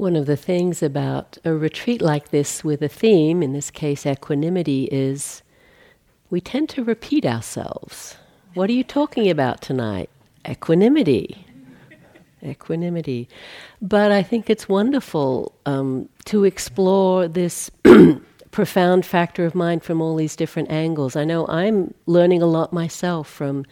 One of the things about a retreat like this with a theme, in this case equanimity, is we tend to repeat ourselves. What are you talking about tonight? Equanimity. Equanimity. But I think it's wonderful um, to explore this profound factor of mind from all these different angles. I know I'm learning a lot myself from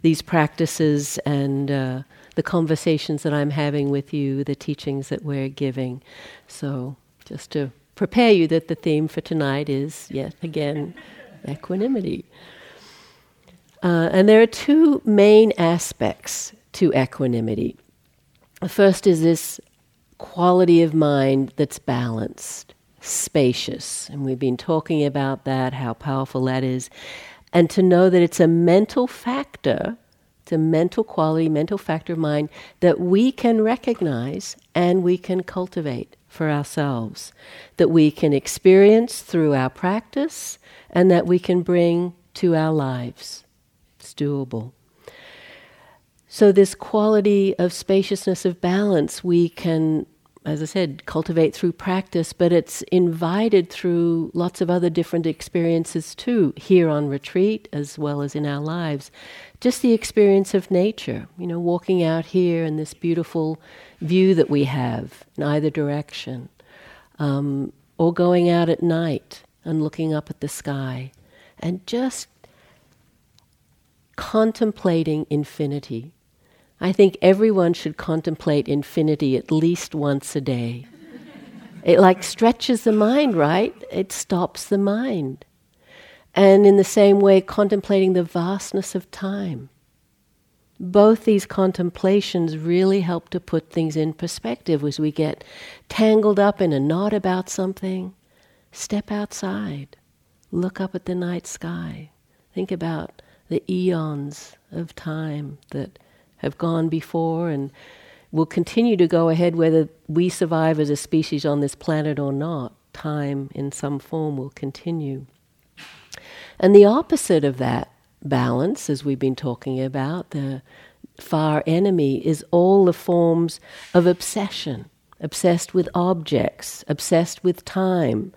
these practices and uh, the conversations that I'm having with you, the teachings that we're giving. So, just to prepare you that the theme for tonight is yet again equanimity. Uh, and there are two main aspects to equanimity. The first is this quality of mind that's balanced, spacious. And we've been talking about that, how powerful that is. And to know that it's a mental factor it's a mental quality, mental factor of mind that we can recognize and we can cultivate for ourselves, that we can experience through our practice, and that we can bring to our lives. It's doable. So, this quality of spaciousness, of balance, we can as I said, cultivate through practice, but it's invited through lots of other different experiences too, here on retreat as well as in our lives. Just the experience of nature, you know, walking out here and this beautiful view that we have in either direction, um, or going out at night and looking up at the sky and just contemplating infinity I think everyone should contemplate infinity at least once a day. it like stretches the mind, right? It stops the mind. And in the same way, contemplating the vastness of time. Both these contemplations really help to put things in perspective as we get tangled up in a knot about something. Step outside, look up at the night sky, think about the eons of time that have gone before and will continue to go ahead whether we survive as a species on this planet or not. Time in some form will continue. And the opposite of that balance, as we've been talking about, the far enemy, is all the forms of obsession obsessed with objects, obsessed with time,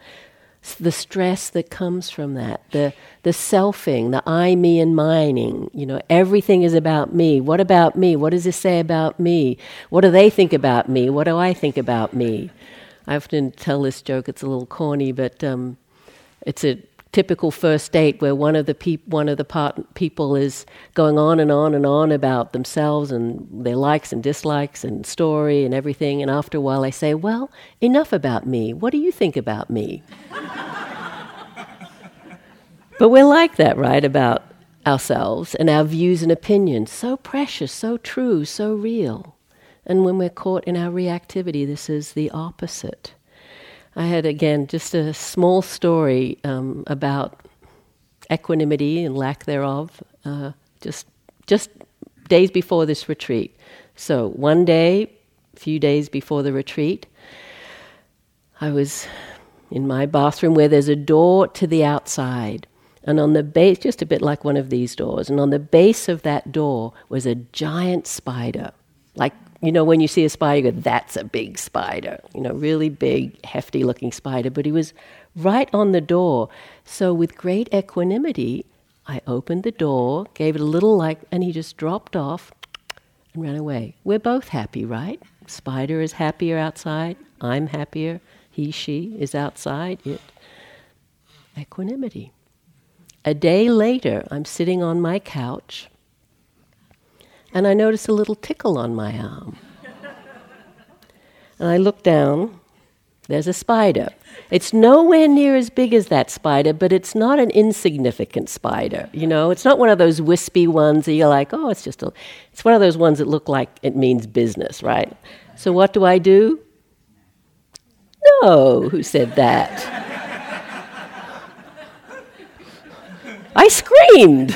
the stress that comes from that, the the selfing, the I, me, and mining. You know, everything is about me. What about me? What does this say about me? What do they think about me? What do I think about me? I often tell this joke. It's a little corny, but um, it's a typical first date where one of the one of the part- people is going on and on and on about themselves and their likes and dislikes and story and everything and after a while I say, "Well, enough about me. What do you think about me?" but we're like that, right, about ourselves and our views and opinions. So precious, so true, so real. And when we're caught in our reactivity, this is the opposite. I had, again, just a small story um, about equanimity and lack thereof, uh, just, just days before this retreat. So, one day, a few days before the retreat, I was in my bathroom where there's a door to the outside. And on the base, just a bit like one of these doors, and on the base of that door was a giant spider, like you know, when you see a spider, you go, that's a big spider, you know, really big, hefty looking spider. But he was right on the door. So, with great equanimity, I opened the door, gave it a little like, and he just dropped off and ran away. We're both happy, right? Spider is happier outside. I'm happier. He, she is outside. It. Equanimity. A day later, I'm sitting on my couch and I noticed a little tickle on my arm. and I look down, there's a spider. It's nowhere near as big as that spider, but it's not an insignificant spider. You know, it's not one of those wispy ones that you're like, oh, it's just a. It's one of those ones that look like it means business, right? So what do I do? No, who said that? I screamed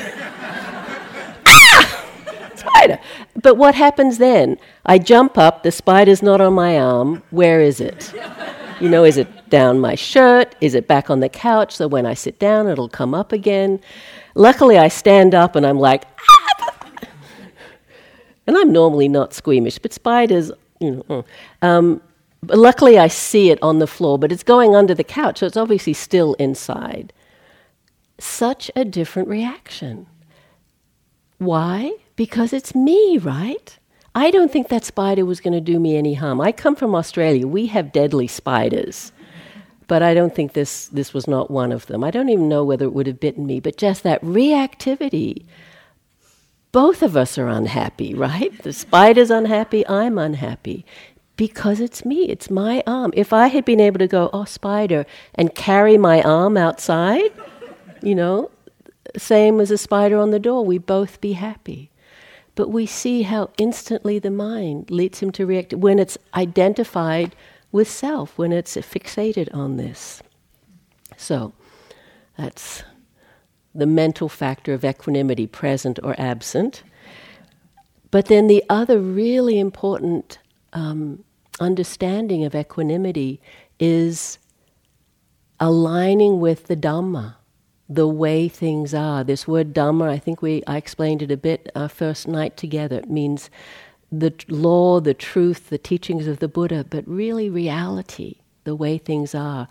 spider. But what happens then? I jump up, the spider's not on my arm. Where is it? You know, is it down my shirt? Is it back on the couch so when I sit down it'll come up again? Luckily, I stand up and I'm like, ah! and I'm normally not squeamish, but spiders, you know. Mm. Um, But luckily, I see it on the floor, but it's going under the couch, so it's obviously still inside. Such a different reaction. Why? Because it's me, right? I don't think that spider was going to do me any harm. I come from Australia. We have deadly spiders. But I don't think this, this was not one of them. I don't even know whether it would have bitten me, but just that reactivity. Both of us are unhappy, right? The spider's unhappy, I'm unhappy because it's me, it's my arm. If I had been able to go, oh, spider, and carry my arm outside, you know, same as a spider on the door, we'd both be happy. But we see how instantly the mind leads him to react when it's identified with self, when it's fixated on this. So, that's the mental factor of equanimity, present or absent. But then the other really important um, understanding of equanimity is aligning with the Dhamma, the way things are. This word Dhamma, I think we I explained it a bit our first night together. It means the law, the truth, the teachings of the Buddha, but really reality, the way things are.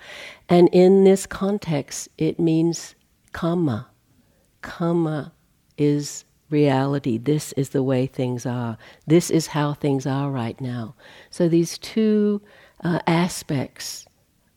And in this context, it means karma. Karma is reality. This is the way things are. This is how things are right now. So these two uh, aspects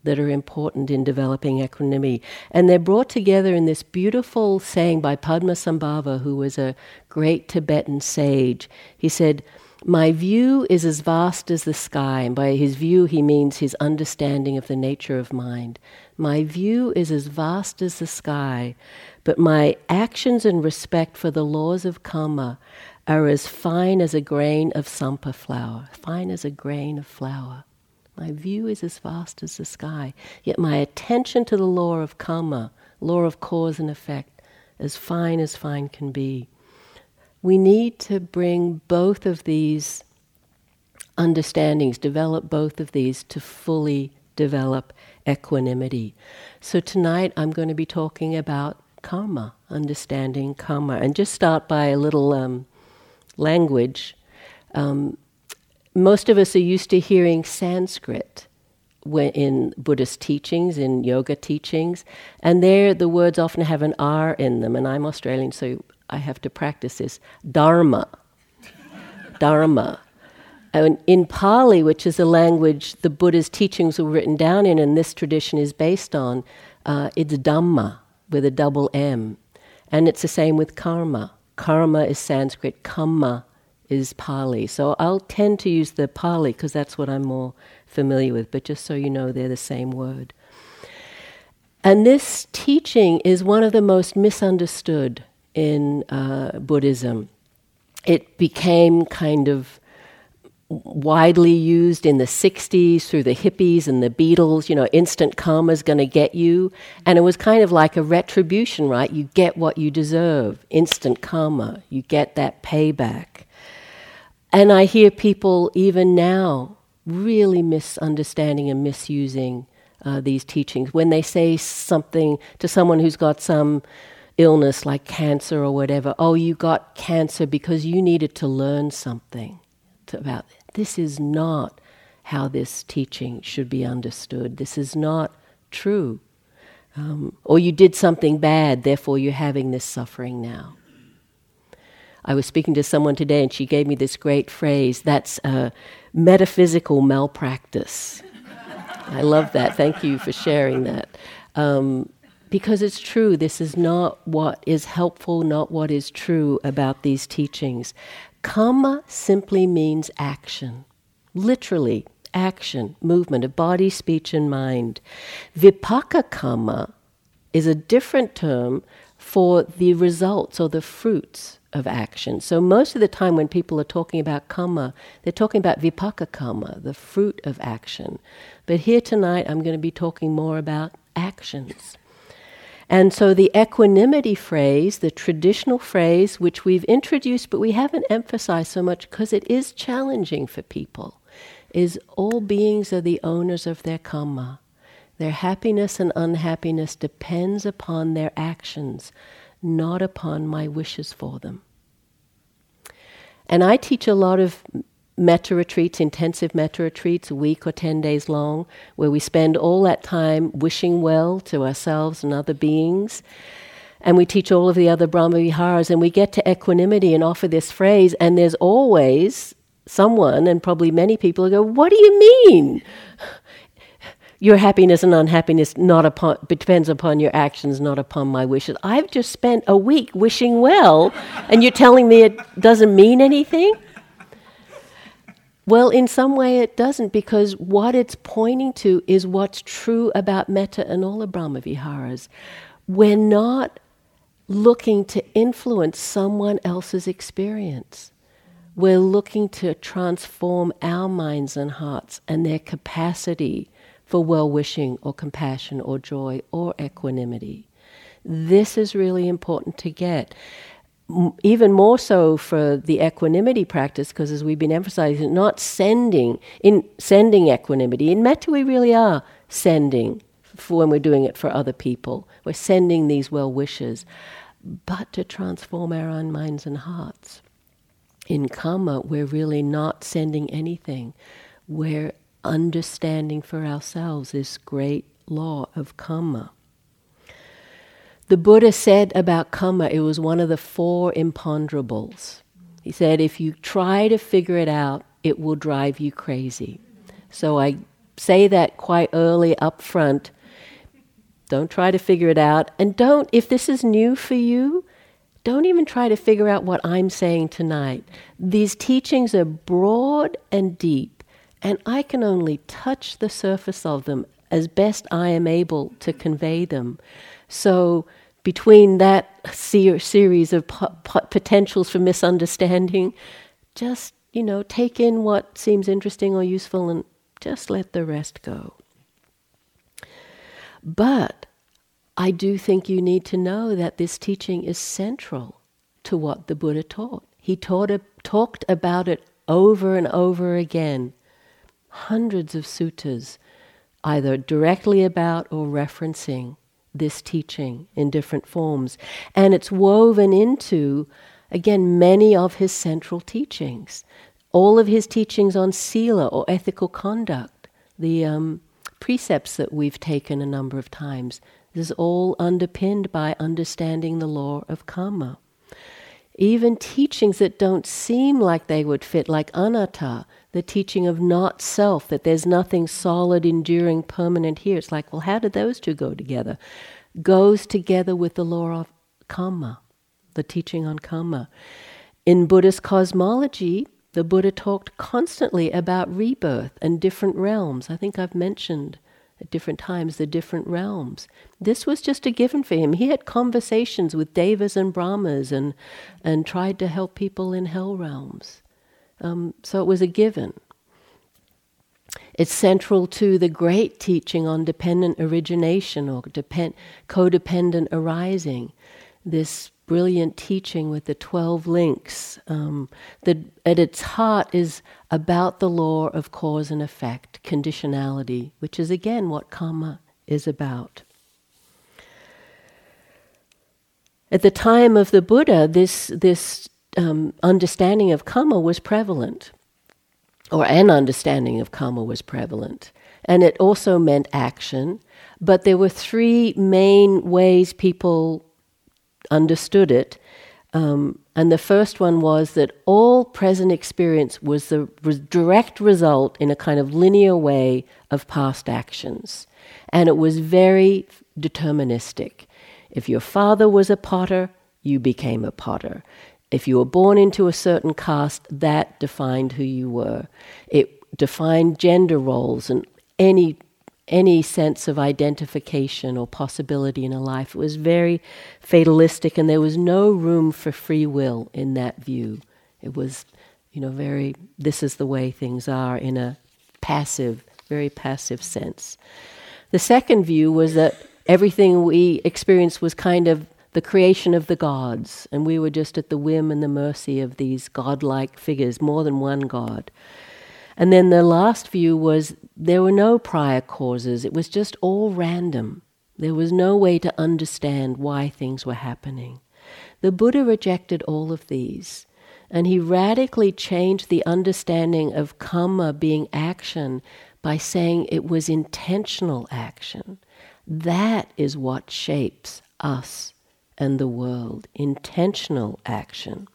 that are important in developing equanimity. And they're brought together in this beautiful saying by Padmasambhava, who was a great Tibetan sage. He said, My view is as vast as the sky. And by his view, he means his understanding of the nature of mind. My view is as vast as the sky. But my actions and respect for the laws of karma are as fine as a grain of tsampa flour, fine as a grain of flour. My view is as vast as the sky, yet my attention to the law of karma, law of cause and effect, as fine as fine can be. We need to bring both of these understandings, develop both of these to fully develop equanimity. So tonight I'm going to be talking about karma, understanding karma. And just start by a little um, language. Um, most of us are used to hearing Sanskrit in Buddhist teachings, in yoga teachings, and there the words often have an R in them, and I'm Australian, so I have to practice this. Dharma. Dharma. And in Pali, which is a language the Buddha's teachings were written down in, and this tradition is based on, uh, it's Dhamma with a double M. And it's the same with karma. Karma is Sanskrit, kamma is Pali. So I'll tend to use the Pali because that's what I'm more familiar with, but just so you know, they're the same word. And this teaching is one of the most misunderstood in uh, Buddhism. It became kind of widely used in the 60s through the hippies and the Beatles, you know, instant karma's going to get you. And it was kind of like a retribution, right? You get what you deserve, instant karma. You get that payback. And I hear people even now really misunderstanding and misusing uh, these teachings. When they say something to someone who's got some illness like cancer or whatever, oh, you got cancer because you needed to learn something about it. This is not how this teaching should be understood. This is not true. Um, or you did something bad, therefore you're having this suffering now. I was speaking to someone today and she gave me this great phrase that's metaphysical malpractice. I love that. Thank you for sharing that. Um, because it's true, this is not what is helpful, not what is true about these teachings. Karma simply means action, literally, action, movement of body, speech, and mind. Vipaka karma is a different term for the results or the fruits of action. So most of the time when people are talking about karma, they're talking about vipaka karma, the fruit of action. But here tonight I'm going to be talking more about actions. And so the equanimity phrase, the traditional phrase, which we've introduced but we haven't emphasized so much because it is challenging for people, is all beings are the owners of their karma. Their happiness and unhappiness depends upon their actions, not upon my wishes for them. And I teach a lot of metta retreats, intensive metta retreats, a week or 10 days long, where we spend all that time wishing well to ourselves and other beings. And we teach all of the other Brahma Viharas, and we get to equanimity and offer this phrase, and there's always someone, and probably many people, who go, What do you mean? Your happiness and unhappiness not upon depends upon your actions, not upon my wishes. I've just spent a week wishing well, and you're telling me it doesn't mean anything? Well, in some way it doesn't, because what it's pointing to is what's true about metta and all the Brahma Viharas. We're not looking to influence someone else's experience. We're looking to transform our minds and hearts and their capacity for well wishing or compassion or joy or equanimity. This is really important to get. Even more so for the equanimity practice, because as we've been emphasizing, not sending in sending equanimity. In metta, we really are sending for when we're doing it for other people. We're sending these well wishes, but to transform our own minds and hearts. In karma, we're really not sending anything. We're understanding for ourselves this great law of karma. The Buddha said about karma, it was one of the four imponderables. He said, if you try to figure it out, it will drive you crazy. So I say that quite early up front. Don't try to figure it out. And don't, if this is new for you, don't even try to figure out what I'm saying tonight. These teachings are broad and deep. And I can only touch the surface of them as best I am able to convey them. So, between that ser- series of po- po- potentials for misunderstanding, just, you know, take in what seems interesting or useful and just let the rest go. But I do think you need to know that this teaching is central to what the Buddha taught. He taught, talked about it over and over again hundreds of suttas, either directly about or referencing this teaching in different forms. And it's woven into, again, many of his central teachings. All of his teachings on sila or ethical conduct, the um, precepts that we've taken a number of times, this is all underpinned by understanding the law of karma. Even teachings that don't seem like they would fit, like anatta, the teaching of not self, that there's nothing solid, enduring, permanent here. It's like, well, how do those two go together? Goes together with the law of karma, the teaching on karma. In Buddhist cosmology, the Buddha talked constantly about rebirth and different realms. I think I've mentioned at different times the different realms. This was just a given for him. He had conversations with devas and brahmas and, and tried to help people in hell realms. Um, so it was a given. It's central to the great teaching on dependent origination or depend, codependent arising. This brilliant teaching with the 12 links um, that at its heart is about the law of cause and effect, conditionality, which is again what karma is about. At the time of the Buddha, this, this um, understanding of karma was prevalent, or an understanding of karma was prevalent. And it also meant action, but there were three main ways people understood it. Um, and the first one was that all present experience was the re- direct result in a kind of linear way of past actions. And it was very deterministic. If your father was a potter, you became a potter. If you were born into a certain caste, that defined who you were. It defined gender roles and any any sense of identification or possibility in a life. It was very fatalistic, and there was no room for free will in that view. It was, you know, very, this is the way things are in a passive, very passive sense. The second view was that everything we experienced was kind of the creation of the gods, and we were just at the whim and the mercy of these godlike figures, more than one god. And then the last view was there were no prior causes, it was just all random. There was no way to understand why things were happening. The Buddha rejected all of these And he radically changed the understanding of karma being action by saying it was intentional action. That is what shapes us and the world intentional action.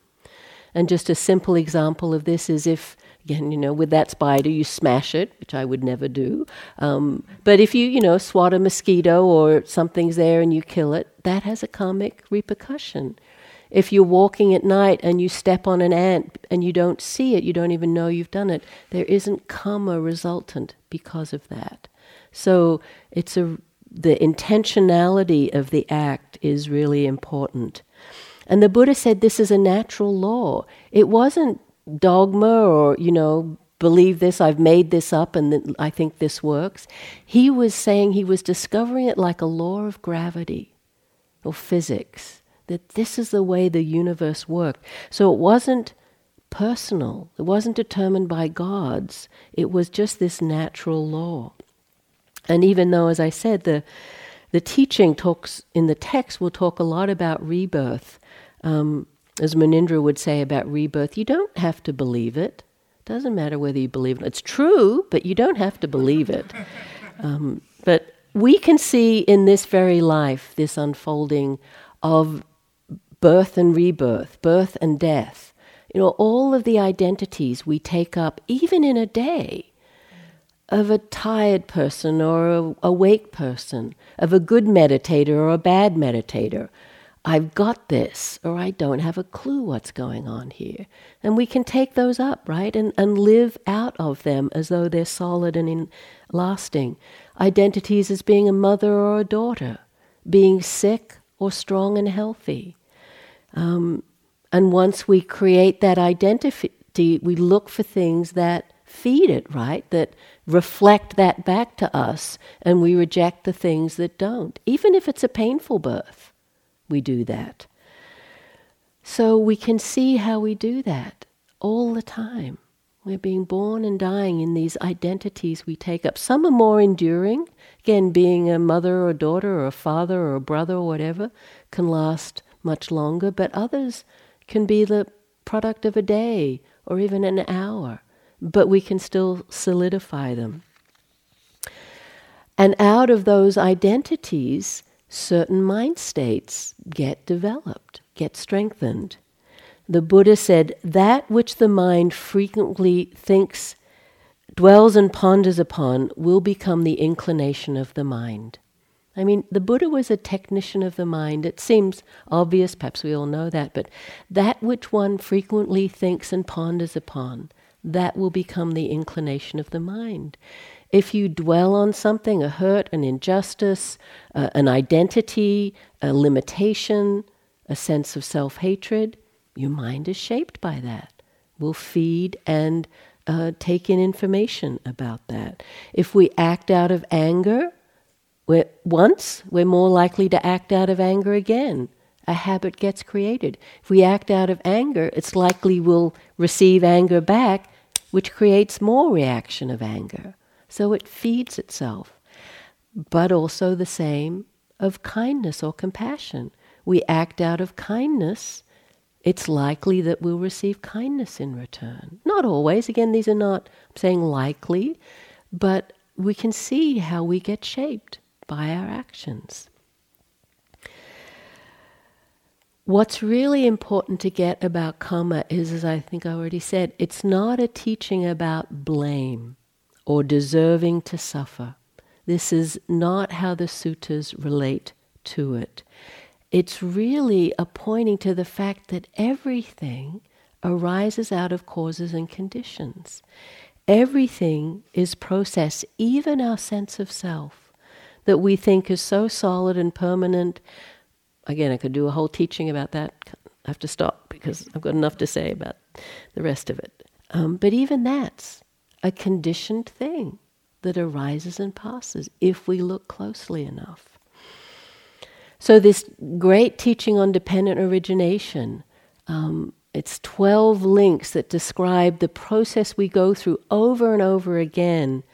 And just a simple example of this is if, again, you know, with that spider, you smash it, which I would never do. Um, but if you, you know, swat a mosquito or something's there and you kill it, that has a karmic repercussion. If you're walking at night and you step on an ant and you don't see it, you don't even know you've done it, there isn't karma resultant because of that. So it's a the intentionality of the act is really important. And the Buddha said this is a natural law. It wasn't dogma or, you know, believe this, I've made this up and I think this works. He was saying he was discovering it like a law of gravity or physics, that this is the way the universe worked. So it wasn't personal, it wasn't determined by gods, it was just this natural law. And even though, as I said, the the teaching talks in the text will talk a lot about rebirth. Um, as Munindra would say about rebirth, you don't have to believe it. Doesn't matter whether you believe it. It's true, but you don't have to believe it. Um, but we can see in this very life this unfolding of birth and rebirth, birth and death. You know, all of the identities we take up, even in a day, of a tired person or a awake person, of a good meditator or a bad meditator. I've got this, or I don't have a clue what's going on here. And we can take those up, right, and, and live out of them as though they're solid and in, lasting. Identities as being a mother or a daughter, being sick or strong and healthy. Um, and once we create that identity, we look for things that feed it, right? That reflect that back to us, and we reject the things that don't. Even if it's a painful birth, we do that. So we can see how we do that all the time. We're being born and dying in these identities we take up. Some are more enduring. Again, being a mother or daughter or a father or a brother or whatever can last much longer, but others can be the product of a day or even an hour but we can still solidify them. And out of those identities, certain mind states get developed, get strengthened. The Buddha said, That which the mind frequently thinks, dwells, and ponders upon will become the inclination of the mind. I mean, the Buddha was a technician of the mind. It seems obvious, perhaps we all know that, but that which one frequently thinks and ponders upon, that will become the inclination of the mind. If you dwell on something, a hurt, an injustice, uh, an identity, a limitation, a sense of self hatred, your mind is shaped by that, will feed and uh, take in information about that. If we act out of anger, we're, once, we're more likely to act out of anger again. A habit gets created. If we act out of anger, it's likely we'll receive anger back which creates more reaction of anger. So it feeds itself. But also the same of kindness or compassion. We act out of kindness, it's likely that we'll receive kindness in return. Not always, again, these are not, I'm saying likely, but we can see how we get shaped by our actions. What's really important to get about karma is, as I think I already said, it's not a teaching about blame or deserving to suffer. This is not how the suttas relate to it. It's really a pointing to the fact that everything arises out of causes and conditions. Everything is process, even our sense of self, that we think is so solid and permanent again, I could do a whole teaching about that. I have to stop because I've got enough to say about the rest of it. Um, but even that's a conditioned thing that arises and passes if we look closely enough. So, this great teaching on dependent origination, um, it's 12 links that describe the process we go through over and over again,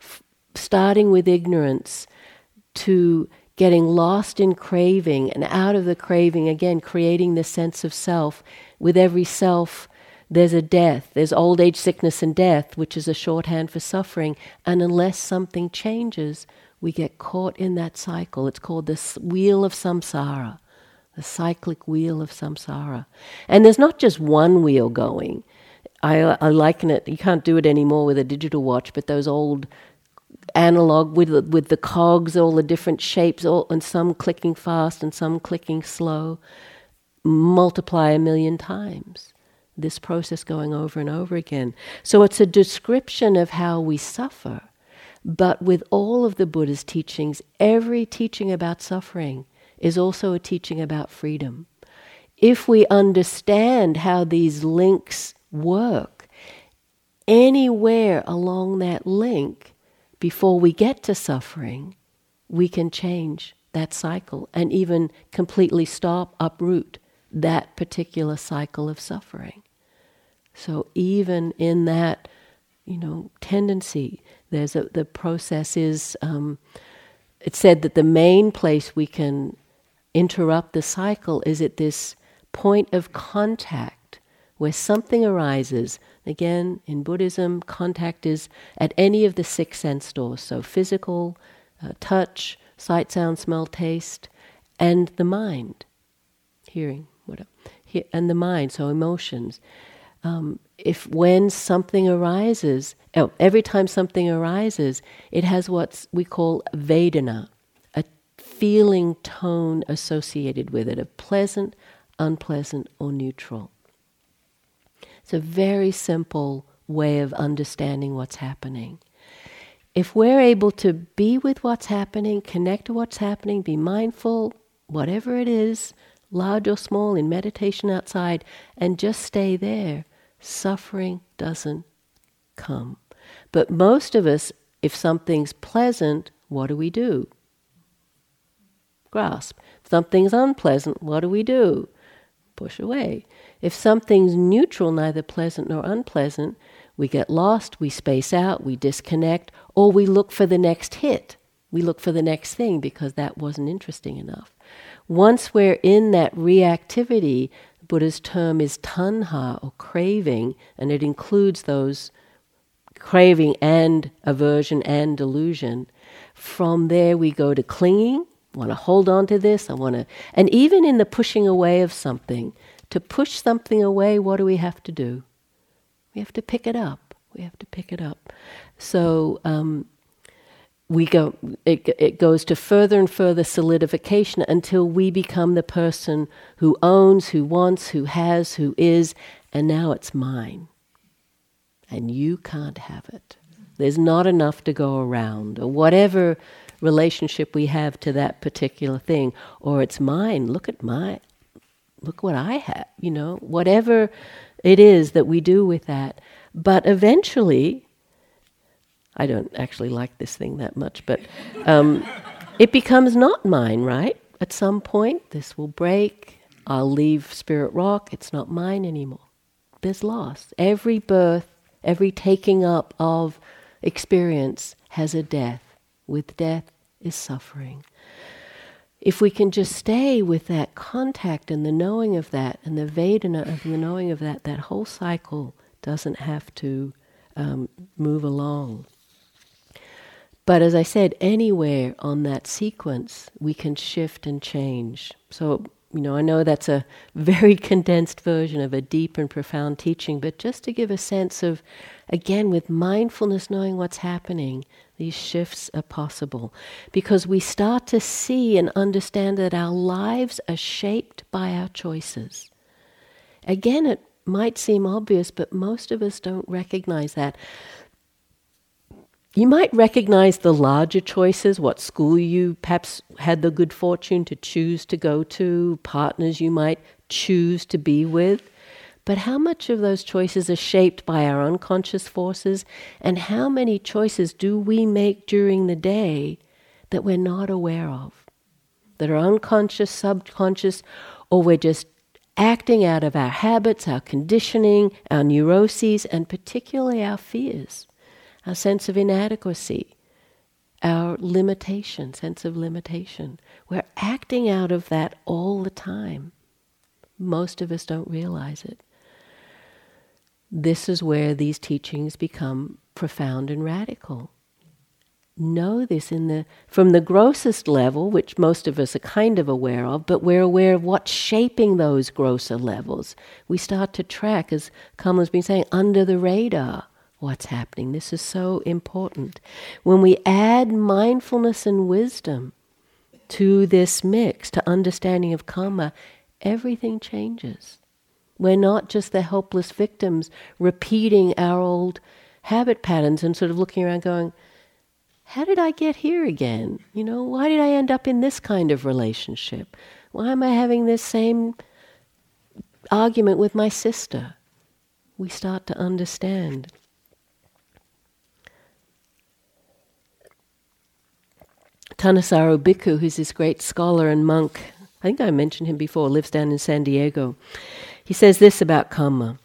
f- starting with ignorance to getting lost in craving and out of the craving, again, creating the sense of self. With every self, there's a death, there's old age, sickness, and death, which is a shorthand for suffering. And unless something changes, we get caught in that cycle. It's called the wheel of samsara, the cyclic wheel of samsara. And there's not just one wheel going. I, I liken it, you can't do it anymore with a digital watch, but those old analog with the, with the cogs, all the different shapes, all, and some clicking fast and some clicking slow, multiply a million times this process going over and over again. So it's a description of how we suffer. But with all of the Buddha's teachings, every teaching about suffering is also a teaching about freedom. If we understand how these links work, anywhere along that link, before we get to suffering, we can change that cycle and even completely stop, uproot that particular cycle of suffering. So even in that, you know, tendency, there's a, the process is. Um, it's said that the main place we can interrupt the cycle is at this point of contact where something arises. Again, in Buddhism, contact is at any of the six sense doors so physical, uh, touch, sight, sound, smell, taste, and the mind, hearing, whatever, and the mind, so emotions. Um, if when something arises, oh, every time something arises, it has what we call Vedana, a feeling tone associated with it, a pleasant, unpleasant, or neutral. It's a very simple way of understanding what's happening. If we're able to be with what's happening, connect to what's happening, be mindful, whatever it is, large or small, in meditation outside, and just stay there, suffering doesn't come. But most of us, if something's pleasant, what do we do? Grasp. If something's unpleasant, what do we do? Push away. If something's neutral, neither pleasant nor unpleasant, we get lost, we space out, we disconnect, or we look for the next hit. We look for the next thing because that wasn't interesting enough. Once we're in that reactivity, Buddha's term is tanha or craving, and it includes those craving and aversion and delusion. From there, we go to clinging. I want to hold on to this. I want to, and even in the pushing away of something, to push something away, what do we have to do? We have to pick it up. We have to pick it up. So um, we go it, it goes to further and further solidification until we become the person who owns who wants who has who is and now it's mine and you can't have it there's not enough to go around or whatever relationship we have to that particular thing or it's mine look at my look what i have you know whatever it is that we do with that but eventually I don't actually like this thing that much, but um, it becomes not mine, right? At some point, this will break. I'll leave Spirit Rock. It's not mine anymore. There's loss. Every birth, every taking up of experience has a death. With death is suffering. If we can just stay with that contact and the knowing of that and the Vedana of the knowing of that, that whole cycle doesn't have to um, move along. But as I said, anywhere on that sequence, we can shift and change. So, you know, I know that's a very condensed version of a deep and profound teaching, but just to give a sense of, again, with mindfulness, knowing what's happening, these shifts are possible. Because we start to see and understand that our lives are shaped by our choices. Again, it might seem obvious, but most of us don't recognize that you might recognize the larger choices, what school you perhaps had the good fortune to choose to go to, partners you might choose to be with. But how much of those choices are shaped by our unconscious forces, and how many choices do we make during the day that we're not aware of? That are unconscious, subconscious, or we're just acting out of our habits, our conditioning, our neuroses, and particularly our fears our sense of inadequacy, our limitation, sense of limitation. We're acting out of that all the time. Most of us don't realize it. This is where these teachings become profound and radical. Know this in the from the grossest level, which most of us are kind of aware of, but we're aware of what's shaping those grosser levels. We start to track, as Kamala's been saying, under the radar what's happening. This is so important. When we add mindfulness and wisdom to this mix, to understanding of karma, everything changes. We're not just the helpless victims repeating our old habit patterns and sort of looking around going, how did I get here again? You know, why did I end up in this kind of relationship? Why am I having this same argument with my sister? We start to understand. Thanissaro Bhikkhu, who's this great scholar and monk, I think I mentioned him before, lives down in San Diego. He says this about karma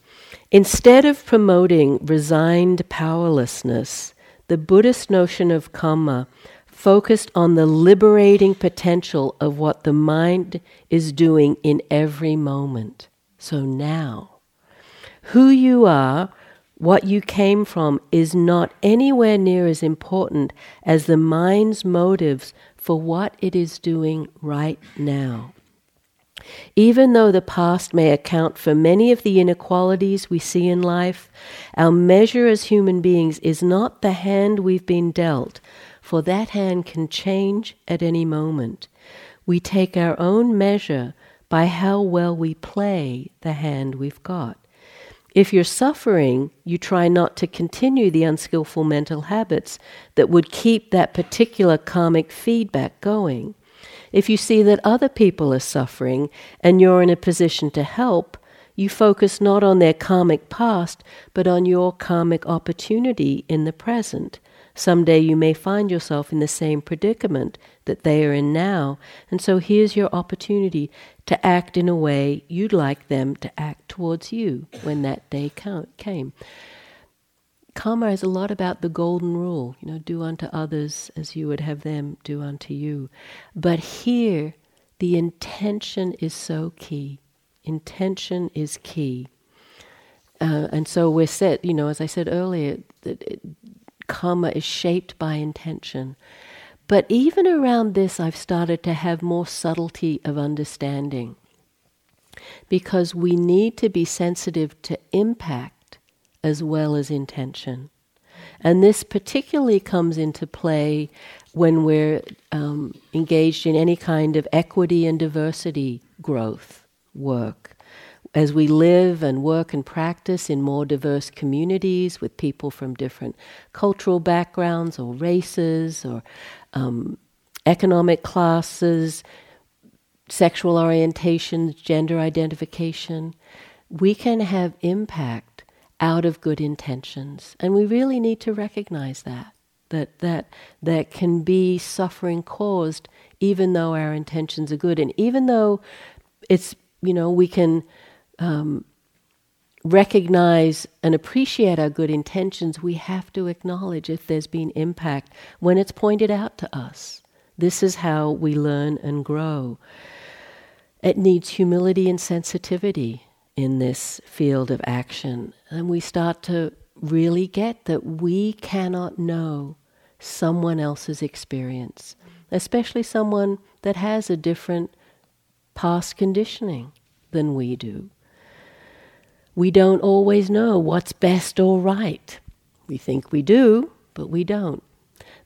Instead of promoting resigned powerlessness, the Buddhist notion of karma focused on the liberating potential of what the mind is doing in every moment. So now, who you are, what you came from, is not anywhere near as important as the mind's motives for what it is doing right now. Even though the past may account for many of the inequalities we see in life, our measure as human beings is not the hand we've been dealt, for that hand can change at any moment. We take our own measure by how well we play the hand we've got. If you're suffering, you try not to continue the unskillful mental habits that would keep that particular karmic feedback going. If you see that other people are suffering and you're in a position to help, you focus not on their karmic past, but on your karmic opportunity in the present. Someday you may find yourself in the same predicament that they are in now, and so here's your opportunity to act in a way you'd like them to act towards you when that day came karma is a lot about the golden rule, you know, do unto others as you would have them do unto you. But here, the intention is so key. Intention is key. Uh, and so we're set, you know, as I said earlier, that it, karma is shaped by intention. But even around this, I've started to have more subtlety of understanding. Because we need to be sensitive to impact as well as intention. And this particularly comes into play when we're um, engaged in any kind of equity and diversity growth work. As we live and work and practice in more diverse communities with people from different cultural backgrounds or races or um, economic classes, sexual orientations, gender identification, we can have impact out of good intentions. And we really need to recognize that. That, that that can be suffering caused even though our intentions are good and even though it's you know we can um, recognize and appreciate our good intentions we have to acknowledge if there's been impact when it's pointed out to us this is how we learn and grow it needs humility and sensitivity in this field of action. And we start to really get that we cannot know someone else's experience, especially someone that has a different past conditioning than we do. We don't always know what's best or right. We think we do, but we don't.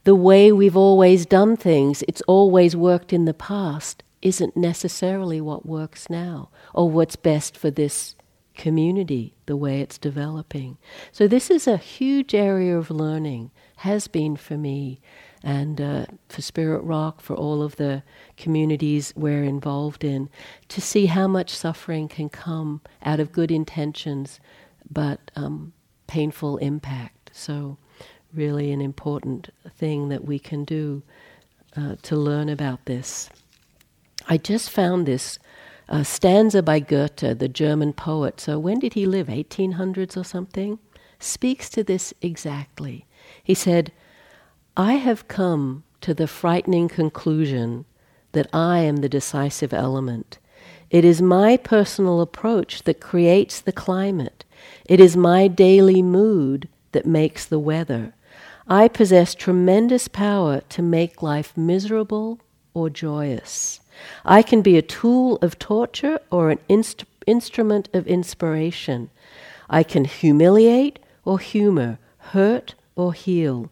The way we've always done things, it's always worked in the past, isn't necessarily what works now or what's best for this community, the way it's developing. So, this is a huge area of learning, has been for me, and uh, for Spirit Rock, for all of the communities we're involved in, to see how much suffering can come out of good intentions, but um, painful impact. So, really, an important thing that we can do uh, to learn about this. I just found this uh, stanza by Goethe, the German poet. So when did he live? 1800s or something? Speaks to this exactly. He said, I have come to the frightening conclusion that I am the decisive element. It is my personal approach that creates the climate. It is my daily mood that makes the weather. I possess tremendous power to make life miserable or joyous. I can be a tool of torture or an inst- instrument of inspiration. I can humiliate or humor, hurt or heal.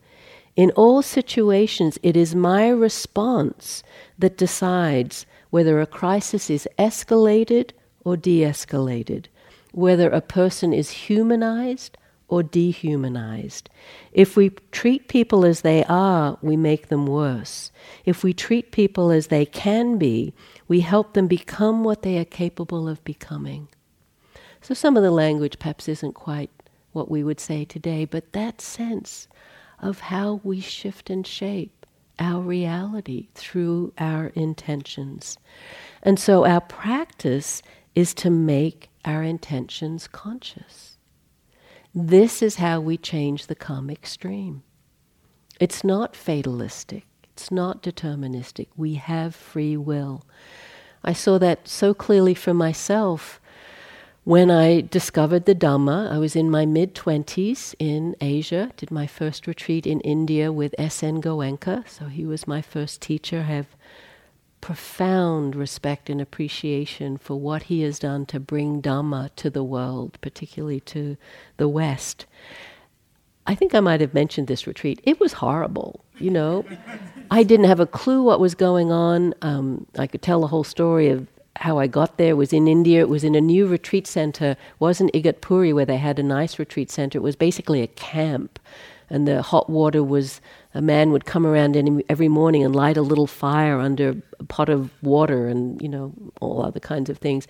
In all situations, it is my response that decides whether a crisis is escalated or de escalated, whether a person is humanized or dehumanized. If we treat people as they are, we make them worse. If we treat people as they can be, we help them become what they are capable of becoming. So some of the language perhaps isn't quite what we would say today, but that sense of how we shift and shape our reality through our intentions. And so our practice is to make our intentions conscious. This is how we change the karmic stream. It's not fatalistic, it's not deterministic. We have free will. I saw that so clearly for myself when I discovered the Dhamma. I was in my mid 20s in Asia, did my first retreat in India with S.N. Goenka, so he was my first teacher. I have profound respect and appreciation for what he has done to bring Dhamma to the world, particularly to the West. I think I might have mentioned this retreat. It was horrible, you know. I didn't have a clue what was going on. Um, I could tell the whole story of how I got there. It was in India. It was in a new retreat center. It wasn't Igatpuri where they had a nice retreat center. It was basically a camp, and the hot water was a man would come around every morning and light a little fire under a pot of water and you know all other kinds of things.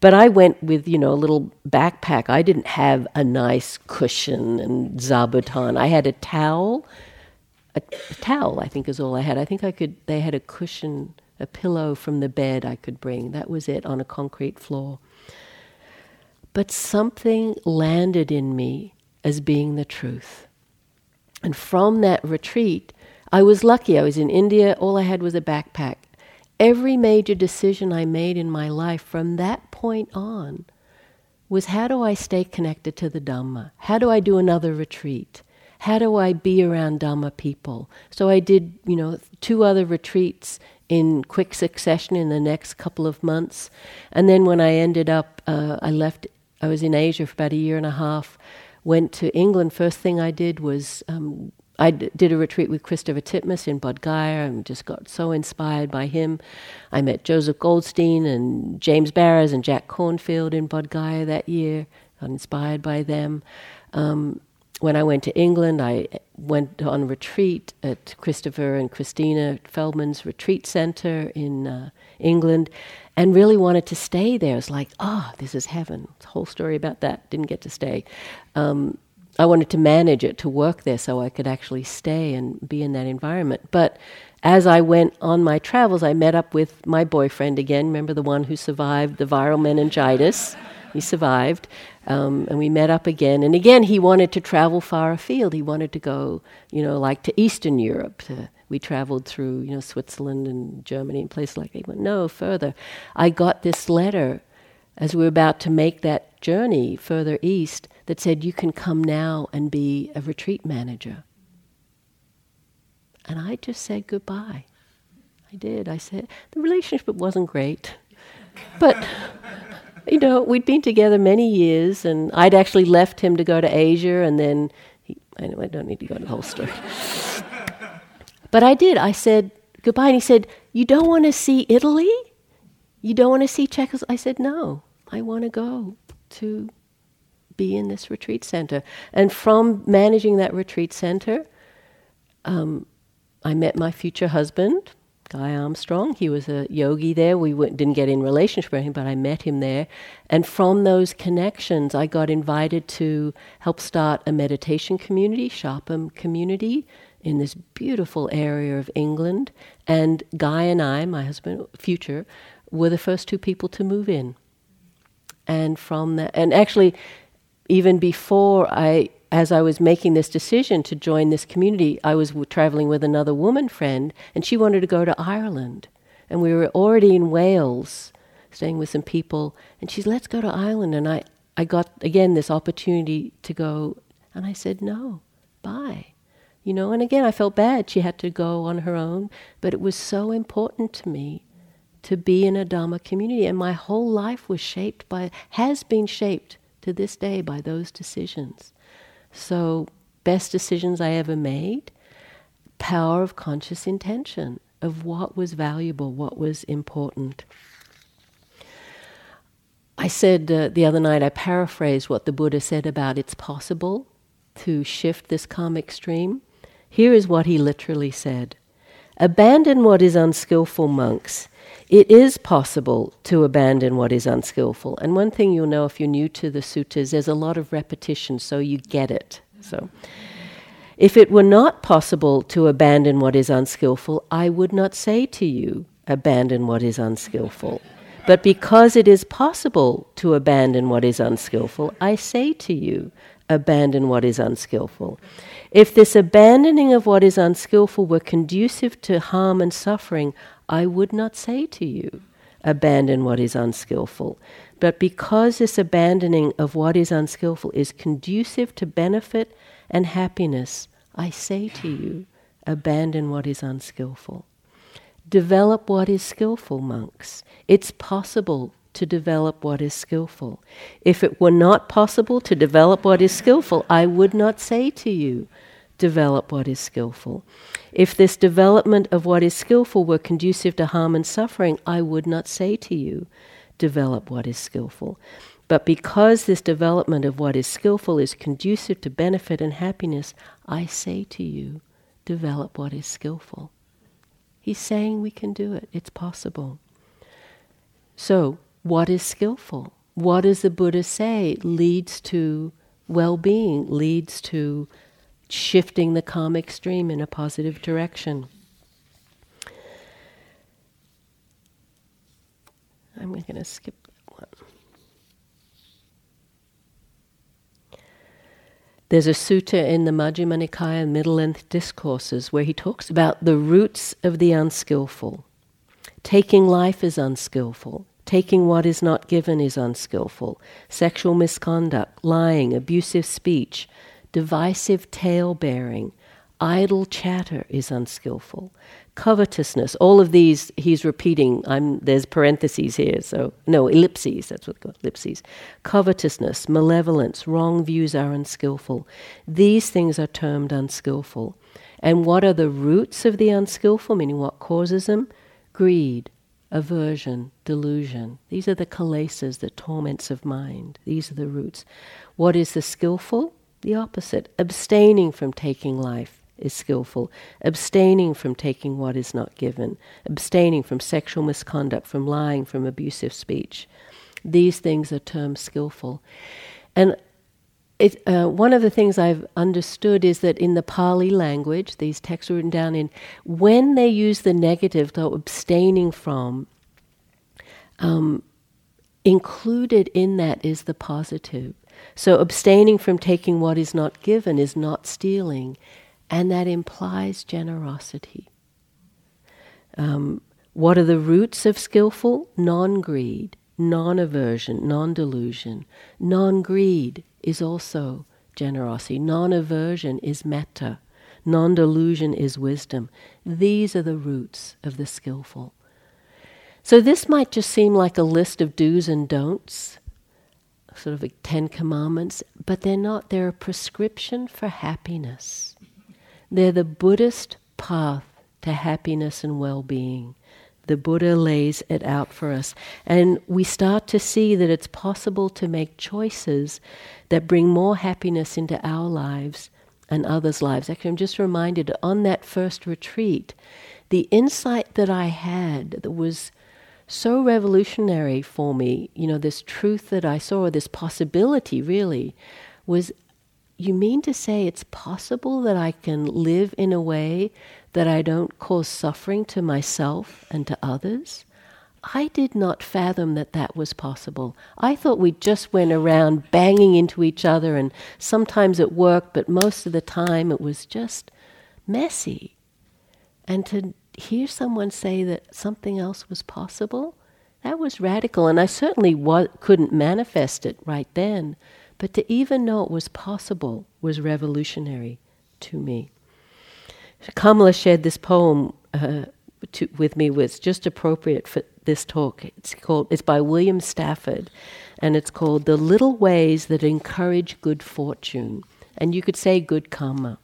But i went with you know a little backpack. I didn't have a nice cushion and zabuton. I had a towel. A, a towel i think is all i had. I think i could they had a cushion a pillow from the bed i could bring. That was it on a concrete floor. But something landed in me as being the truth and from that retreat, I was lucky. I was in India, all I had was a backpack. Every major decision I made in my life from that point on was how do I stay connected to the Dhamma? How do I do another retreat? How do I be around Dhamma people? So I did, you know, two other retreats in quick succession in the next couple of months. And then when I ended up, uh, I left, I was in Asia for about a year and a half went to England, first thing I did was um, I d- did a retreat with Christopher Titmuss in Bodh Gaya and just got so inspired by him. I met Joseph Goldstein and James Baraz and Jack Kornfield in Bodh Gaya that year, got inspired by them. Um, when I went to England, I went on retreat at Christopher and Christina Feldman's retreat center in uh, England and really wanted to stay there. It's like, oh, this is heaven. It's whole story about that. Didn't get to stay. Um, I wanted to manage it, to work there so I could actually stay and be in that environment. But as I went on my travels, I met up with my boyfriend again. Remember the one who survived the viral meningitis? he survived. Um, and we met up again. And again, he wanted to travel far afield. He wanted to go, you know, like to Eastern Europe. To, we traveled through, you know, Switzerland and Germany and places like that. He went, no, further. I got this letter as we were about to make that journey further east that said, you can come now and be a retreat manager. And I just said goodbye. I did. I said, the relationship wasn't great. But you know, we'd been together many years, and I'd actually left him to go to Asia, and then, he, I don't need to go into the whole story. But I did. I said goodbye, and he said, You don't want to see Italy? You don't want to see Czechoslovakia? I said, No, I want to go to be in this retreat center. And from managing that retreat center, um, I met my future husband, Guy Armstrong. He was a yogi there. We didn't get in relationship with him, but I met him there. And from those connections, I got invited to help start a meditation community, Sharpham community, in this beautiful area of England. And Guy and I, my husband, future, were the first two people to move in. And from that, and actually, even before I as I was making this decision to join this community, I was w- traveling with another woman friend, and she wanted to go to Ireland. And we were already in Wales, staying with some people, and she's, let's go to Ireland. And I, I got again this opportunity to go, and I said, no, bye. You know, and again, I felt bad. She had to go on her own, but it was so important to me to be in a Dharma community. And my whole life was shaped by, has been shaped to this day by those decisions. So, best decisions I ever made, power of conscious intention of what was valuable, what was important. I said uh, the other night, I paraphrased what the Buddha said about it's possible to shift this karmic stream. Here is what he literally said Abandon what is unskillful, monks. It is possible to abandon what is unskillful. And one thing you'll know if you're new to the suttas, there's a lot of repetition, so you get it. So, if it were not possible to abandon what is unskillful, I would not say to you, abandon what is unskillful. But because it is possible to abandon what is unskillful, I say to you, abandon what is unskillful. If this abandoning of what is unskillful were conducive to harm and suffering, I would not say to you, abandon what is unskillful. But because this abandoning of what is unskillful is conducive to benefit and happiness, I say to you, abandon what is unskillful. Develop what is skillful, monks. It's possible to develop what is skillful. If it were not possible to develop what is skillful, I would not say to you, develop what is skillful. If this development of what is skillful were conducive to harm and suffering, I would not say to you, develop what is skillful. But because this development of what is skillful is conducive to benefit and happiness, I say to you, develop what is skillful. He's saying we can do it, it's possible. So, what is skillful? What does the Buddha say leads to well being, leads to shifting the karmic stream in a positive direction? I'm going to skip that one. There's a sutta in the Majjhima Nikaya middle length discourses where he talks about the roots of the unskillful. Taking life is unskillful. Taking what is not given is unskillful. Sexual misconduct, lying, abusive speech, divisive tale bearing, idle chatter is unskillful. Covetousness, all of these he's repeating. I'm, there's parentheses here, so no, ellipses, that's what ellipses. Covetousness, malevolence, wrong views are unskillful. These things are termed unskillful. And what are the roots of the unskillful, meaning what causes them? Greed, aversion, delusion. These are the kilesas, the torments of mind. These are the roots. What is the skillful? The opposite. Abstaining from taking life is skillful. Abstaining from taking what is not given. Abstaining from sexual misconduct, from lying, from abusive speech. These things are termed skillful. And it, uh, one of the things I've understood is that in the Pali language, these texts written down in, when they use the negative, to abstaining from, um, included in that is the positive. So abstaining from taking what is not given is not stealing, and that implies generosity. Um, what are the roots of skillful? Non greed, non aversion, non delusion, non greed is also generosity. Non aversion is metta. Non delusion is wisdom. These are the roots of the skillful. So, this might just seem like a list of do's and don'ts, sort of like Ten Commandments, but they're not. They're a prescription for happiness. They're the Buddhist path to happiness and well being. The Buddha lays it out for us. And we start to see that it's possible to make choices that bring more happiness into our lives and others' lives. Actually, I'm just reminded on that first retreat, the insight that I had that was so revolutionary for me, you know, this truth that I saw, this possibility really, was you mean to say it's possible that I can live in a way that I don't cause suffering to myself and to others? I did not fathom that that was possible. I thought we just went around banging into each other, and sometimes it worked, but most of the time it was just messy. And to hear someone say that something else was possible, That was radical, and I certainly wa- couldn't manifest it right then. But to even know it was possible was revolutionary to me. Kamala shared this poem uh, to, with me, was just appropriate for this talk. It's called. It's by William Stafford, and it's called "The Little Ways That Encourage Good Fortune." And you could say good karma.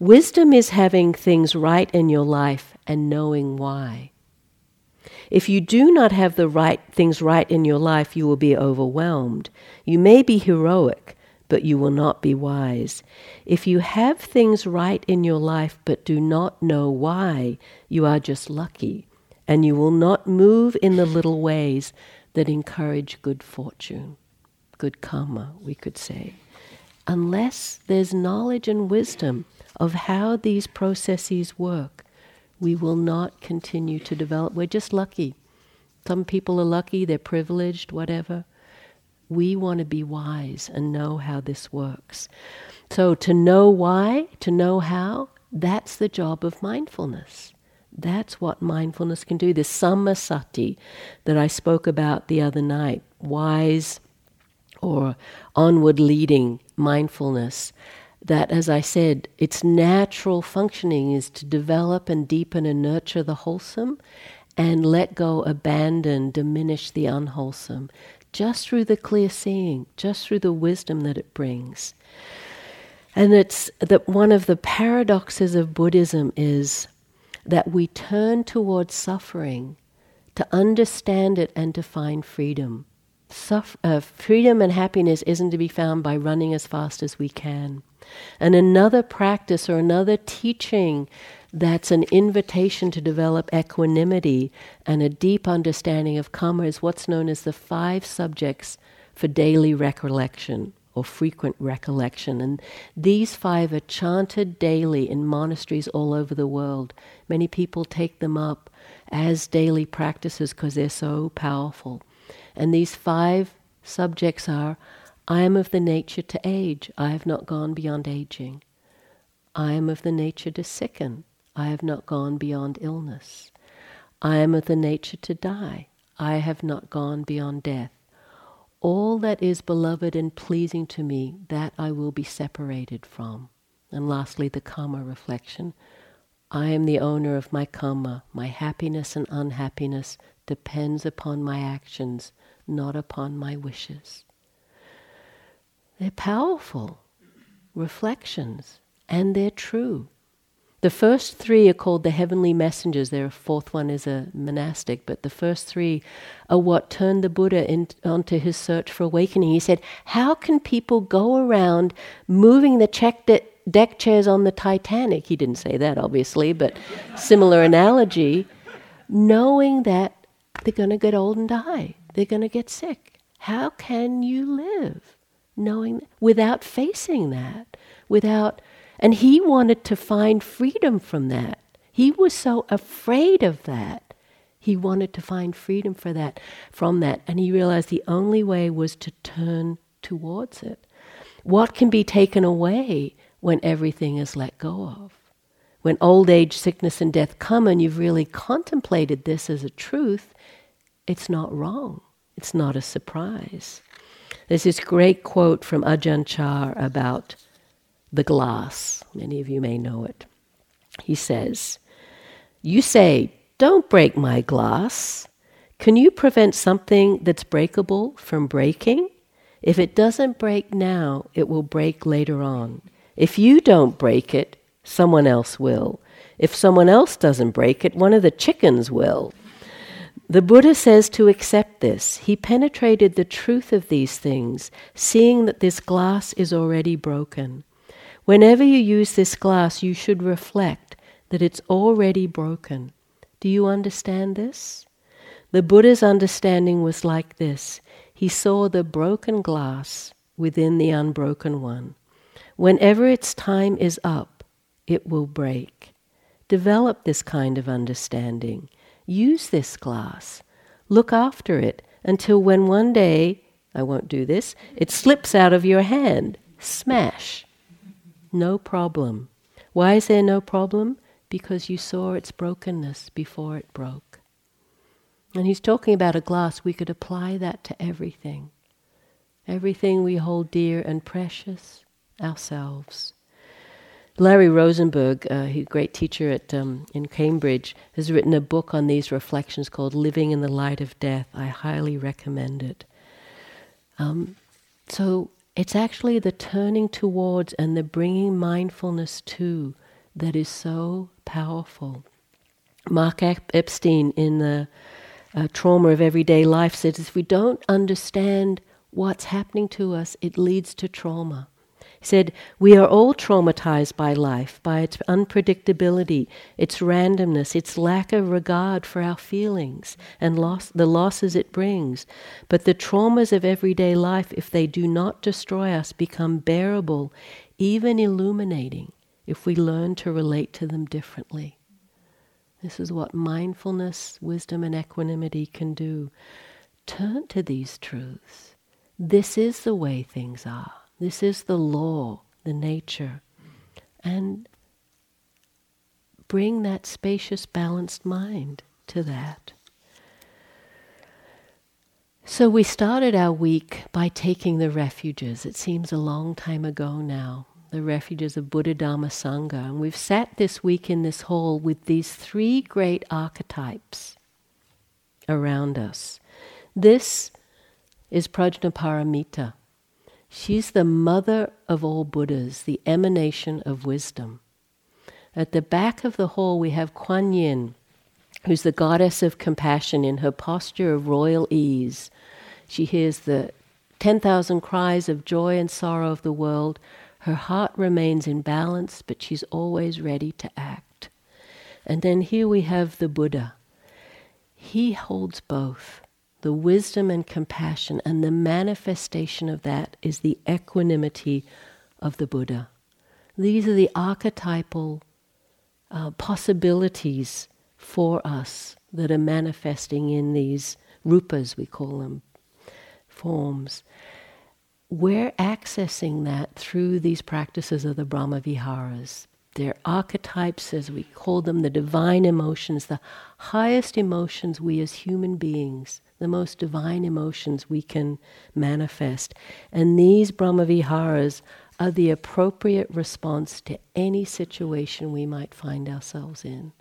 Wisdom is having things right in your life and knowing why. If you do not have the right things right in your life, you will be overwhelmed. You may be heroic, but you will not be wise. If you have things right in your life but do not know why, you are just lucky, and you will not move in the little ways that encourage good fortune, good karma, we could say, unless there's knowledge and wisdom of how these processes work. We will not continue to develop. We're just lucky. Some people are lucky, they're privileged, whatever. We want to be wise and know how this works. So, to know why, to know how, that's the job of mindfulness. That's what mindfulness can do. This sammasati that I spoke about the other night, wise or onward leading mindfulness, that, as I said, its natural functioning is to develop and deepen and nurture the wholesome and let go, abandon, diminish the unwholesome just through the clear seeing, just through the wisdom that it brings. And it's that one of the paradoxes of Buddhism is that we turn towards suffering to understand it and to find freedom. Uh, freedom and happiness isn't to be found by running as fast as we can. And another practice or another teaching that's an invitation to develop equanimity and a deep understanding of karma is what's known as the five subjects for daily recollection or frequent recollection. And these five are chanted daily in monasteries all over the world. Many people take them up as daily practices because they're so powerful. And these five subjects are I am of the nature to age, I have not gone beyond aging. I am of the nature to sicken, I have not gone beyond illness. I am of the nature to die. I have not gone beyond death. All that is beloved and pleasing to me, that I will be separated from. And lastly, the karma reflection. I am the owner of my karma. My happiness and unhappiness depends upon my actions, not upon my wishes. They're powerful reflections, and they're true. The first three are called the heavenly messengers. Their fourth one is a monastic, but the first three are what turned the Buddha in, onto his search for awakening. He said, How can people go around moving the check de- deck chairs on the Titanic? He didn't say that, obviously, but similar analogy, knowing that they're going to get old and die, they're going to get sick. How can you live knowing without facing that, without and he wanted to find freedom from that. He was so afraid of that. He wanted to find freedom for that, from that, and he realized the only way was to turn towards it. What can be taken away when everything is let go of? When old age, sickness, and death come, and you've really contemplated this as a truth, it's not wrong. It's not a surprise. There's this great quote from Ajahn Chah about the glass. Many of you may know it. He says, You say, Don't break my glass. Can you prevent something that's breakable from breaking? If it doesn't break now, it will break later on. If you don't break it, someone else will. If someone else doesn't break it, one of the chickens will. The Buddha says to accept this. He penetrated the truth of these things, seeing that this glass is already broken. Whenever you use this glass, you should reflect that it's already broken. Do you understand this? The Buddha's understanding was like this he saw the broken glass within the unbroken one. Whenever its time is up, it will break. Develop this kind of understanding. Use this glass. Look after it until when one day, I won't do this, it slips out of your hand. Smash no problem. Why is there no problem? Because you saw its brokenness before it broke. And he's talking about a glass. We could apply that to everything. Everything we hold dear and precious, ourselves. Larry Rosenberg, uh, a great teacher at, um, in Cambridge, has written a book on these reflections called Living in the Light of Death. I highly recommend it. Um, so it's actually the turning towards and the bringing mindfulness to that is so powerful. Mark Epstein in the uh, Trauma of Everyday Life says if we don't understand what's happening to us, it leads to trauma. He said, We are all traumatized by life, by its unpredictability, its randomness, its lack of regard for our feelings and loss, the losses it brings. But the traumas of everyday life, if they do not destroy us, become bearable, even illuminating, if we learn to relate to them differently. This is what mindfulness, wisdom, and equanimity can do. Turn to these truths. This is the way things are. This is the law, the nature. And bring that spacious, balanced mind to that. So we started our week by taking the refuges. It seems a long time ago now, the refuges of Buddha Dhamma Sangha. And we've sat this week in this hall with these three great archetypes around us. This is Prajnaparamita. She's the mother of all Buddhas, the emanation of wisdom. At the back of the hall, we have Kuan Yin, who's the goddess of compassion in her posture of royal ease. She hears the 10,000 cries of joy and sorrow of the world. Her heart remains in balance, but she's always ready to act. And then here we have the Buddha. He holds both the wisdom and compassion, and the manifestation of that is the equanimity of the Buddha. These are the archetypal uh, possibilities for us that are manifesting in these rupas, we call them, forms. We're accessing that through these practices of the Brahma Viharas. They're archetypes, as we call them, the divine emotions, the highest emotions we as human beings the most divine emotions we can manifest. And these Brahmaviharas are the appropriate response to any situation we might find ourselves in.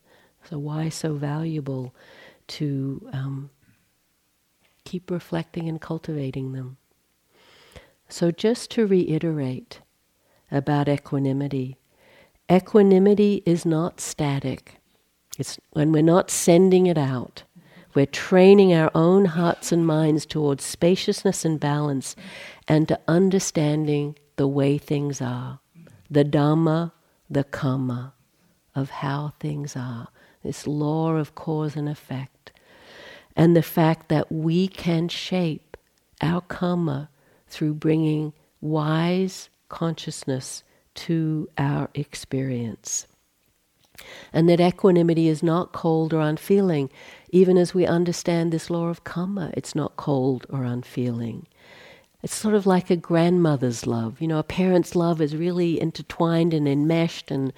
So, why so valuable to um, keep reflecting and cultivating them? So, just to reiterate about equanimity, equanimity is not static. It's when we're not sending it out. We're training our own hearts and minds towards spaciousness and balance and to understanding the way things are, the Dhamma, the Kamma of how things are, this law of cause and effect, and the fact that we can shape our Kamma through bringing wise consciousness to our experience. And that equanimity is not cold or unfeeling even as we understand this law of karma, it's not cold or unfeeling. It's sort of like a grandmother's love. You know, a parent's love is really intertwined and enmeshed and,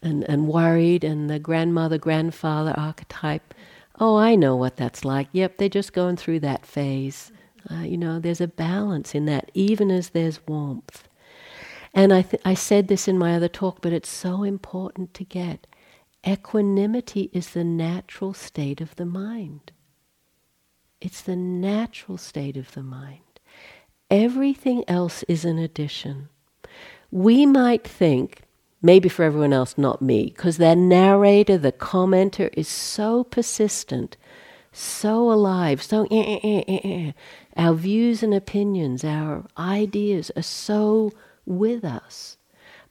and, and worried, and the grandmother grandfather archetype. Oh, I know what that's like. Yep, they're just going through that phase. Uh, you know, there's a balance in that, even as there's warmth. And I, th- I said this in my other talk, but it's so important to get. Equanimity is the natural state of the mind. It's the natural state of the mind. Everything else is an addition. We might think, maybe for everyone else, not me, because that narrator, the commenter, is so persistent, so alive, so eh, eh, eh, our views and opinions, our ideas are so with us.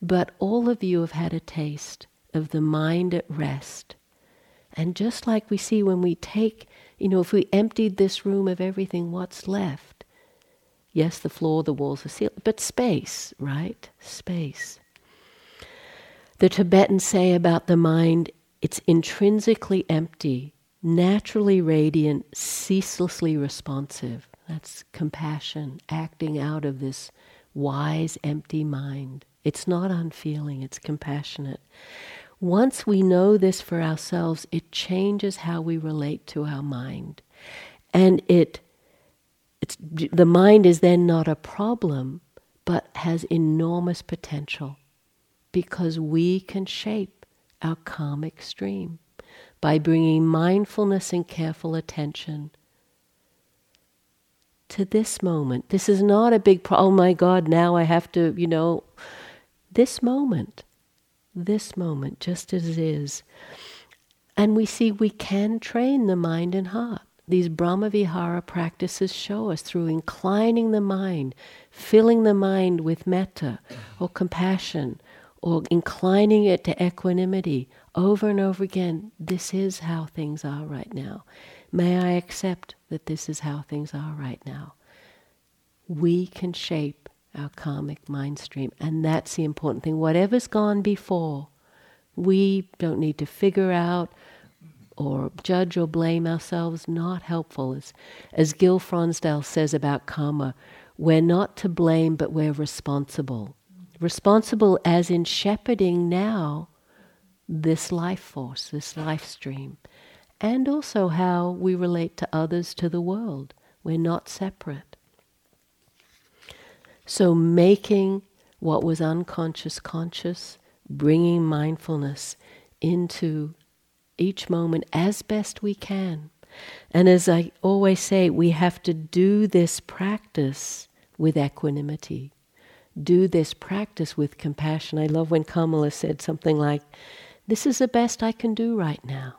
But all of you have had a taste of the mind at rest. And just like we see when we take, you know, if we emptied this room of everything, what's left? Yes, the floor, the walls, the ceiling, but space, right? Space. The Tibetans say about the mind, it's intrinsically empty, naturally radiant, ceaselessly responsive. That's compassion, acting out of this wise, empty mind. It's not unfeeling, it's compassionate. Once we know this for ourselves, it changes how we relate to our mind. And it, it's, the mind is then not a problem, but has enormous potential because we can shape our karmic stream by bringing mindfulness and careful attention to this moment. This is not a big problem. Oh my God, now I have to, you know, this moment, this moment, just as it is. And we see we can train the mind and heart. These Brahmavihara practices show us through inclining the mind, filling the mind with metta or compassion, or inclining it to equanimity over and over again. This is how things are right now. May I accept that this is how things are right now? We can shape our karmic mind stream, and that's the important thing. Whatever's gone before, we don't need to figure out or judge or blame ourselves. Not helpful. As, as Gil Fronsdal says about karma, we're not to blame, but we're responsible. Responsible as in shepherding now this life force, this life stream and also how we relate to others, to the world. We're not separate. So, making what was unconscious conscious, bringing mindfulness into each moment as best we can. And as I always say, we have to do this practice with equanimity. Do this practice with compassion. I love when Kamala said something like, This is the best I can do right now.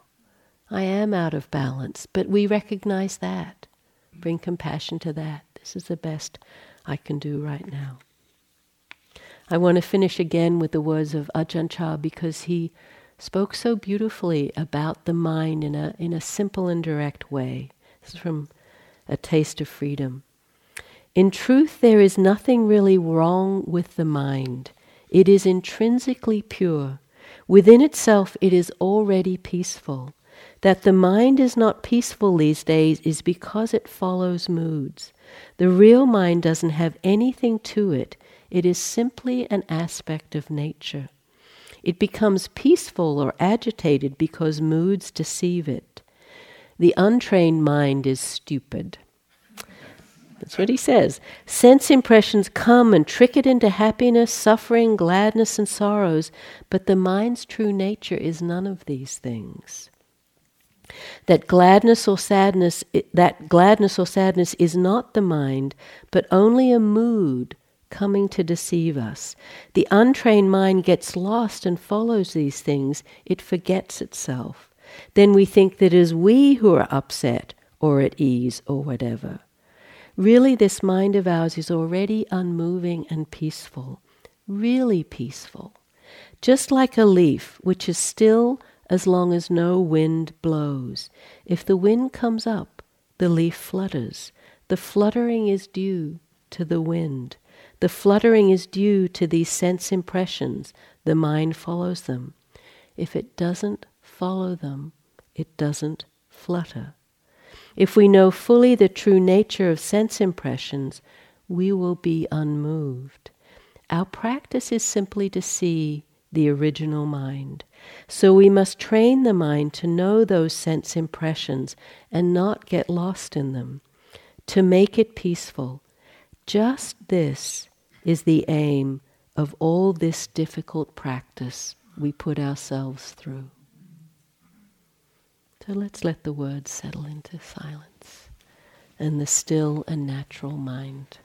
I am out of balance, but we recognize that. Bring compassion to that. This is the best I can do right now. I want to finish again with the words of Ajahn Chah because he spoke so beautifully about the mind in a, in a simple and direct way. This is from A Taste of Freedom. In truth, there is nothing really wrong with the mind. It is intrinsically pure. Within itself, it is already peaceful. That the mind is not peaceful these days is because it follows moods. The real mind doesn't have anything to it, it is simply an aspect of nature. It becomes peaceful or agitated because moods deceive it. The untrained mind is stupid. That's what he says. Sense impressions come and trick it into happiness, suffering, gladness, and sorrows, but the mind's true nature is none of these things that gladness or sadness that gladness or sadness is not the mind but only a mood coming to deceive us. The untrained mind gets lost and follows these things. It forgets itself. Then we think that it is we who are upset or at ease or whatever. Really this mind of ours is already unmoving and peaceful really peaceful. Just like a leaf which is still as long as no wind blows. If the wind comes up, the leaf flutters. The fluttering is due to the wind. The fluttering is due to these sense impressions. The mind follows them. If it doesn't follow them, it doesn't flutter. If we know fully the true nature of sense impressions, we will be unmoved. Our practice is simply to see the original mind. So we must train the mind to know those sense impressions and not get lost in them, to make it peaceful. Just this is the aim of all this difficult practice we put ourselves through. So let's let the words settle into silence and the still and natural mind.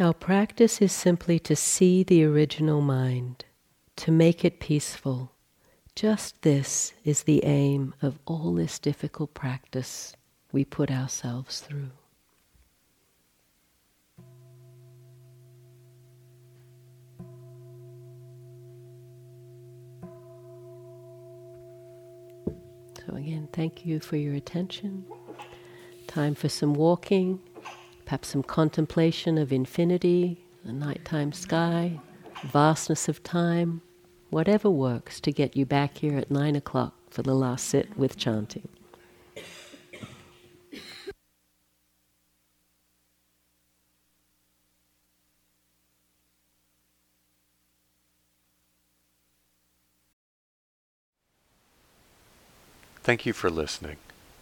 Our practice is simply to see the original mind, to make it peaceful. Just this is the aim of all this difficult practice we put ourselves through. So, again, thank you for your attention. Time for some walking, perhaps some contemplation of infinity, the nighttime sky, vastness of time, whatever works to get you back here at nine o'clock for the last sit with chanting. Thank you for listening.